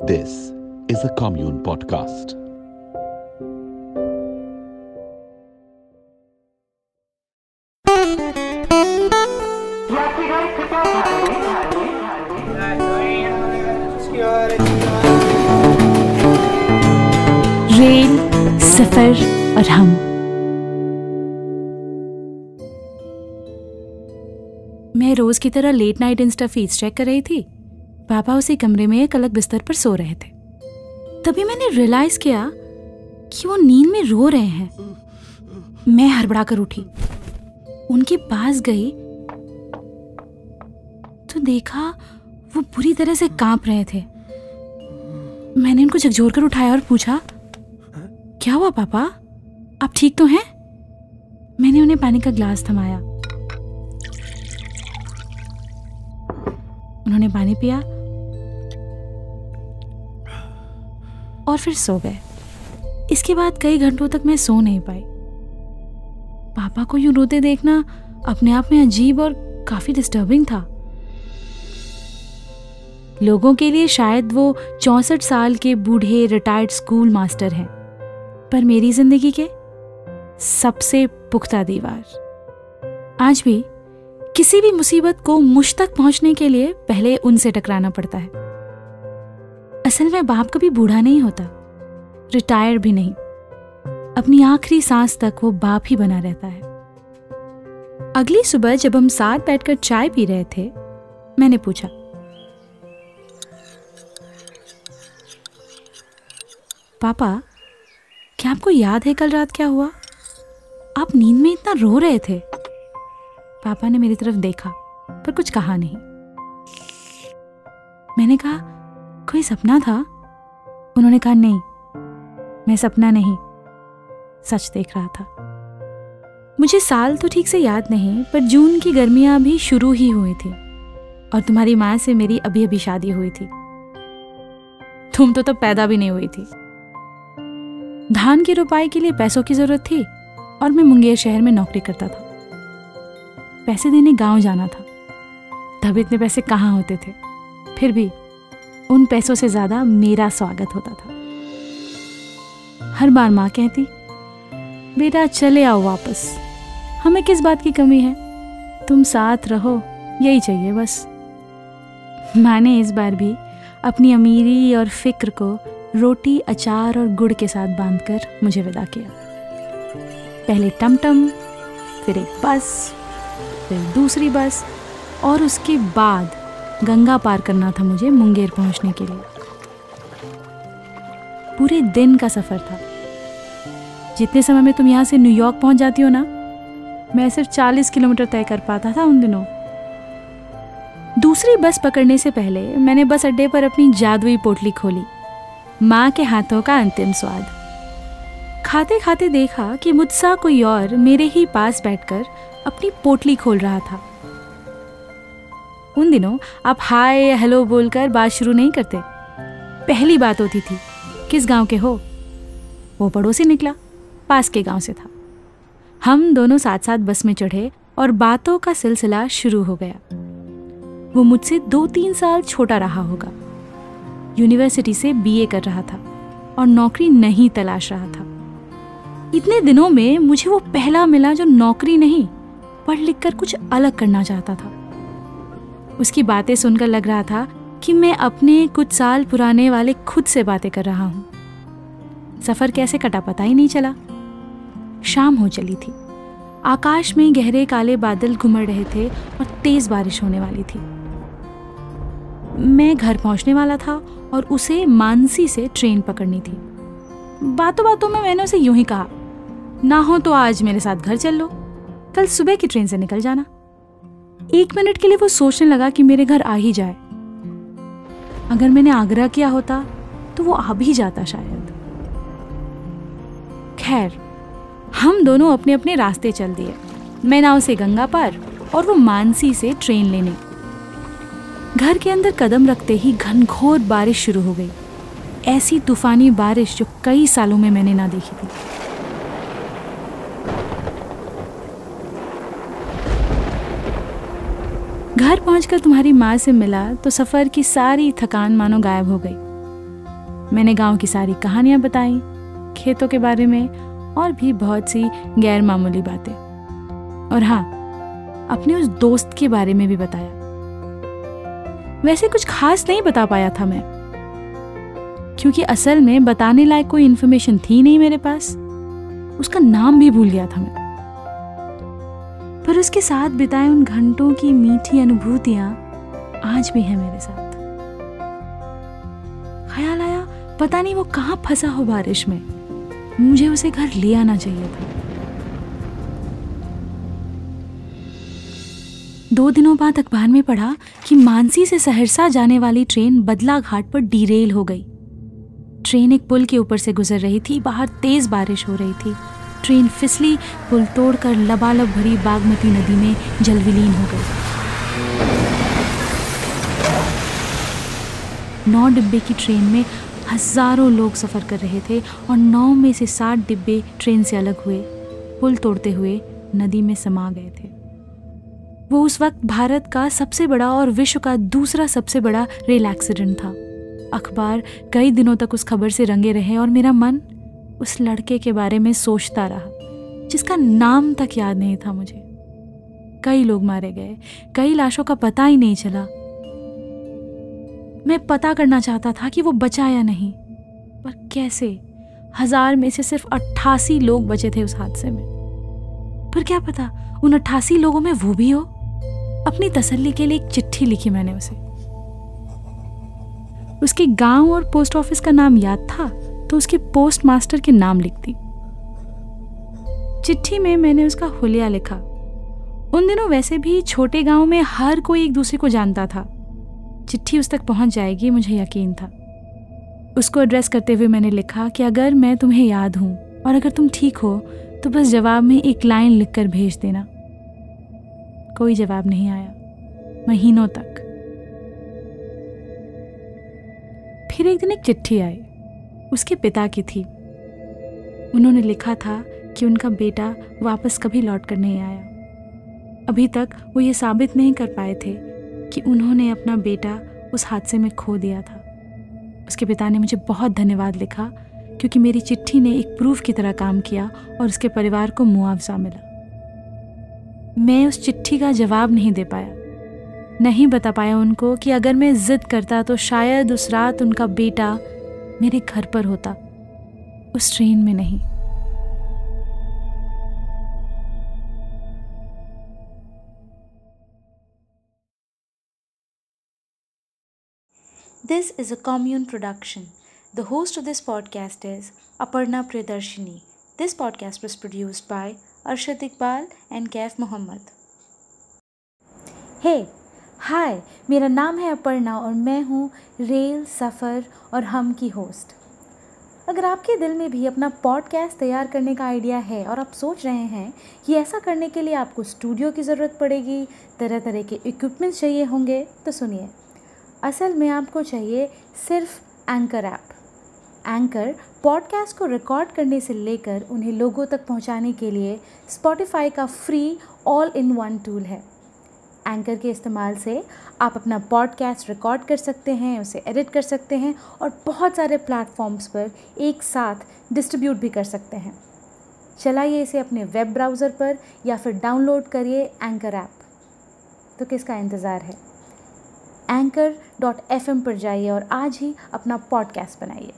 This is a Commune Podcast. Rail, सफ़र और हम मैं रोज की तरह late night insta feed check कर रही थी पापा उसी कमरे में एक अलग बिस्तर पर सो रहे थे। तभी मैंने रियलाइज़ किया कि वो नींद में रो रहे हैं। मैं हड़बड़ा कर उठी। उनके पास गई तो देखा वो बुरी तरह से काँप रहे थे। मैंने उनको झकझोर कर उठाया और पूछा, क्या हुआ पापा? आप ठीक तो हैं? मैंने उन्हें पानी का ग्लास थमाया। उन्होंने पानी पिया। फिर सो गए। इसके बाद कई घंटों तक मैं सो नहीं पाई। पापा को यूँ रोते देखना अपने आप में अजीब और काफ़ी डिस्टर्बिंग था। लोगों के लिए शायद वो चौसठ साल के बूढ़े रिटायर्ड स्कूल मास्टर हैं। पर मेरी ज़िंदगी के सबसे पुख्ता दीवार। आज भी किसी भी मुसीबत को मुझ तक पहुँचने के लिए पहले उनसे टकराना पड़ता है। असल में बाप कभी बूढ़ा नहीं होता। रिटायर भी नहीं। अपनी आखिरी सांस तक वो बाप ही बना रहता है। अगली सुबह जब हम साथ बैठकर चाय पी रहे थे, मैंने पूछा, पापा, क्या आपको याद है कल रात क्या हुआ? आप नींद में इतना रो रहे थे। पापा ने मेरी तरफ़ देखा, पर कुछ कहा नहीं। मैंने कहा कोई सपना था? उन्होंने कहा, नहीं, मैं सपना नहीं, सच देख रहा था। मुझे साल तो ठीक से याद नहीं, पर जून की गर्मियाँ भी शुरू ही हुई थी, और तुम्हारी माँ से मेरी अभी अभी शादी हुई थी। तुम तो तब पैदा भी नहीं हुई थी। धान की रोपाई के लिए पैसों की ज़रूरत थी, और मैं मुंगेर शहर में नौकरी करता था। पैसे देने गाँव जाना था। तब इतने पैसे कहाँ होते थे? फिर भी उन पैसों से ज़्यादा मेरा स्वागत होता था। हर बार माँ कहती, बेटा, चले आओ वापस। हमें किस बात की कमी है? तुम साथ रहो, यही चाहिए बस। मैंने इस बार भी अपनी अमीरी और फ़िक्र को रोटी, अचार और गुड़ के साथ बांधकर मुझे विदा किया। पहले टमटम, फिर एक बस, फिर दूसरी बस और उसके बाद गंगा पार करना था मुझे मुंगेर पहुँचने के लिए। पूरे दिन का सफ़र था। जितने समय में तुम यहाँ से न्यूयॉर्क पहुँच जाती हो ना, मैं सिर्फ़ 40 किलोमीटर तय कर पाता था उन दिनों। दूसरी बस पकड़ने से पहले मैंने बस अड्डे पर अपनी जादुई पोटली खोली, माँ के हाथों का अंतिम स्वाद। खाते खाते देखा कि मुझसा कोई और मेरे ही पास बैठकर अपनी पोटली खोल रहा था। उन दिनों आप हाय हेलो बोलकर बात शुरू नहीं करते। पहली बात होती थी, किस गाँव के हो? वो पड़ोसी निकला, पास के गाँव से था। हम दोनों साथ साथ बस में चढ़े और बातों का सिलसिला शुरू हो गया। वो मुझसे दो तीन साल छोटा रहा होगा। यूनिवर्सिटी से बीए कर रहा था और नौकरी नहीं तलाश रहा था। इतने दिनों में मुझे वो पहला मिला जो नौकरी नहीं पढ़ लिख कर कुछ अलग करना चाहता था। उसकी बातें सुनकर लग रहा था कि मैं अपने कुछ साल पुराने वाले खुद से बातें कर रहा हूँ। सफ़र कैसे कटा पता ही नहीं चला। शाम हो चली थी। आकाश में गहरे काले बादल घुमड़ रहे थे और तेज बारिश होने वाली थी। मैं घर पहुँचने वाला था और उसे मानसी से ट्रेन पकड़नी थी। बातों बातों में मैंने उसे यूँ ही कहा, ना हो तो आज मेरे साथ घर चल लो। कल सुबह की ट्रेन से निकल जाना। एक मिनट के लिए वो सोचने लगा कि मेरे घर आ ही जाए। अगर मैंने आग्रह किया होता तो वो आ भी जाता शायद। खैर, हम दोनों अपने अपने रास्ते चल दिए। मैं नाव से गंगा पार और वो मानसी से ट्रेन लेने। घर के अंदर कदम रखते ही घनघोर बारिश शुरू हो गई। ऐसी तूफानी बारिश जो कई सालों में मैंने ना देखी थी। घर पहुंचकर तुम्हारी माँ से मिला तो सफ़र की सारी थकान मानो गायब हो गई। मैंने गाँव की सारी कहानियाँ बताई, खेतों के बारे में और भी बहुत सी गैर मामूली बातें। और हाँ अपने उस दोस्त के बारे में भी बताया। वैसे कुछ खास नहीं बता पाया था मैं, क्योंकि असल में बताने लायक कोई इन्फॉर्मेशन थी नहीं मेरे पास। उसका नाम भी भूल गया था मैं। पर उसके साथ बिताए उन घंटों की मीठी अनुभूतियाँ आज भी है मेरे साथ। ख्याल आया, पता नहीं वो कहाँ फंसा हो बारिश में। मुझे उसे घर ले आना चाहिए था। दो दिनों बाद अखबार में पढ़ा कि मानसी से सहरसा जाने वाली ट्रेन बदला घाट पर डीरेल हो गई। ट्रेन एक पुल के ऊपर से गुजर रही थी, बाहर तेज बारिश हो रही थी। ट्रेन फिसली, पुल तोड़कर लबालब भरी बागमती नदी में जलविलीन हो गई। नौ डिब्बे की ट्रेन में हज़ारों लोग सफ़र कर रहे थे और नौ में से सात डिब्बे ट्रेन से अलग हुए। पुल तोड़ते हुए नदी में समा गए थे। वो उस वक्त भारत का सबसे बड़ा और विश्व का दूसरा सबसे बड़ा रेल एक्सीडेंट था। अखबार कई दिनों तक उस खबर से रंगे रहे और मेरा मन उस लड़के के बारे में सोचता रहा, जिसका नाम तक याद नहीं था मुझे। कई लोग मारे गए, कई लाशों का पता ही नहीं चला। मैं पता करना चाहता था कि वो बचा या नहीं, पर कैसे? हज़ार में से सिर्फ़ अट्ठासी लोग बचे थे उस हादसे में। पर क्या पता उन अट्ठासी लोगों में वो भी हो? अपनी तसल्ली के लिए एक चिट्ठी लिखी मैंने उसे। उसके गाँव और पोस्ट ऑफ़िस का नाम याद था? तो उसके पोस्ट मास्टर के नाम लिख दी चिट्ठी में मैंने उसका हुलिया लिखा। उन दिनों वैसे भी छोटे गाँव में हर कोई एक दूसरे को जानता था। चिट्ठी उस तक पहुँच जाएगी, मुझे यकीन था। उसको एड्रेस करते हुए मैंने लिखा कि अगर मैं तुम्हें याद हूँ और अगर तुम ठीक हो तो बस जवाब में एक लाइन लिखकर भेज देना। कोई जवाब नहीं आया। महीनों तक। फिर एक दिन एक चिट्ठी आई। उसके पिता की थी। उन्होंने लिखा था कि उनका बेटा वापस कभी लौट कर नहीं आया। अभी तक वो ये साबित नहीं कर पाए थे कि उन्होंने अपना बेटा उस हादसे में खो दिया था। उसके पिता ने मुझे बहुत धन्यवाद लिखा, क्योंकि मेरी चिट्ठी ने एक प्रूफ की तरह काम किया और उसके परिवार को मुआवजा मिला। मैं उस चिट्ठी का जवाब नहीं दे पाया। नहीं बता पाया उनको कि अगर मैं जिद करता तो शायद उस रात उनका बेटा मेरे घर पर होता, उस ट्रेन में नहीं। This is a commune production the host of this podcast is Aparna Priyadarshini this podcast was produced by Arshad Iqbal and Kaif Mohammad hey hey. Hi, मेरा नाम है अपर्णा और मैं हूँ रेल, सफ़र और हम की होस्ट। अगर आपके दिल में भी अपना पॉडकास्ट तैयार करने का आइडिया है और आप सोच रहे हैं कि ऐसा करने के लिए आपको स्टूडियो की ज़रूरत पड़ेगी तरह तरह के इक्विपमेंट्स चाहिए होंगे तो सुनिए। असल में आपको चाहिए सिर्फ़ एंकर ऐप एंकर पॉडकास्ट को रिकॉर्ड करने से लेकर उन्हें लोगों तक पहुँचाने के लिए स्पॉटिफाई का free all in one tool है। एंकर के इस्तेमाल से आप अपना पॉडकास्ट रिकॉर्ड कर सकते हैं, उसे एडिट कर सकते हैं और बहुत सारे प्लेटफॉर्म्स पर एक साथ डिस्ट्रीब्यूट भी कर सकते हैं। चलाइए इसे अपने वेब ब्राउज़र पर या फिर डाउनलोड करिए एंकर ऐप। तो किसका इंतज़ार है? एंकर डॉट एफ़ पर जाइए और आज ही अपना पॉडकास्ट बनाइए।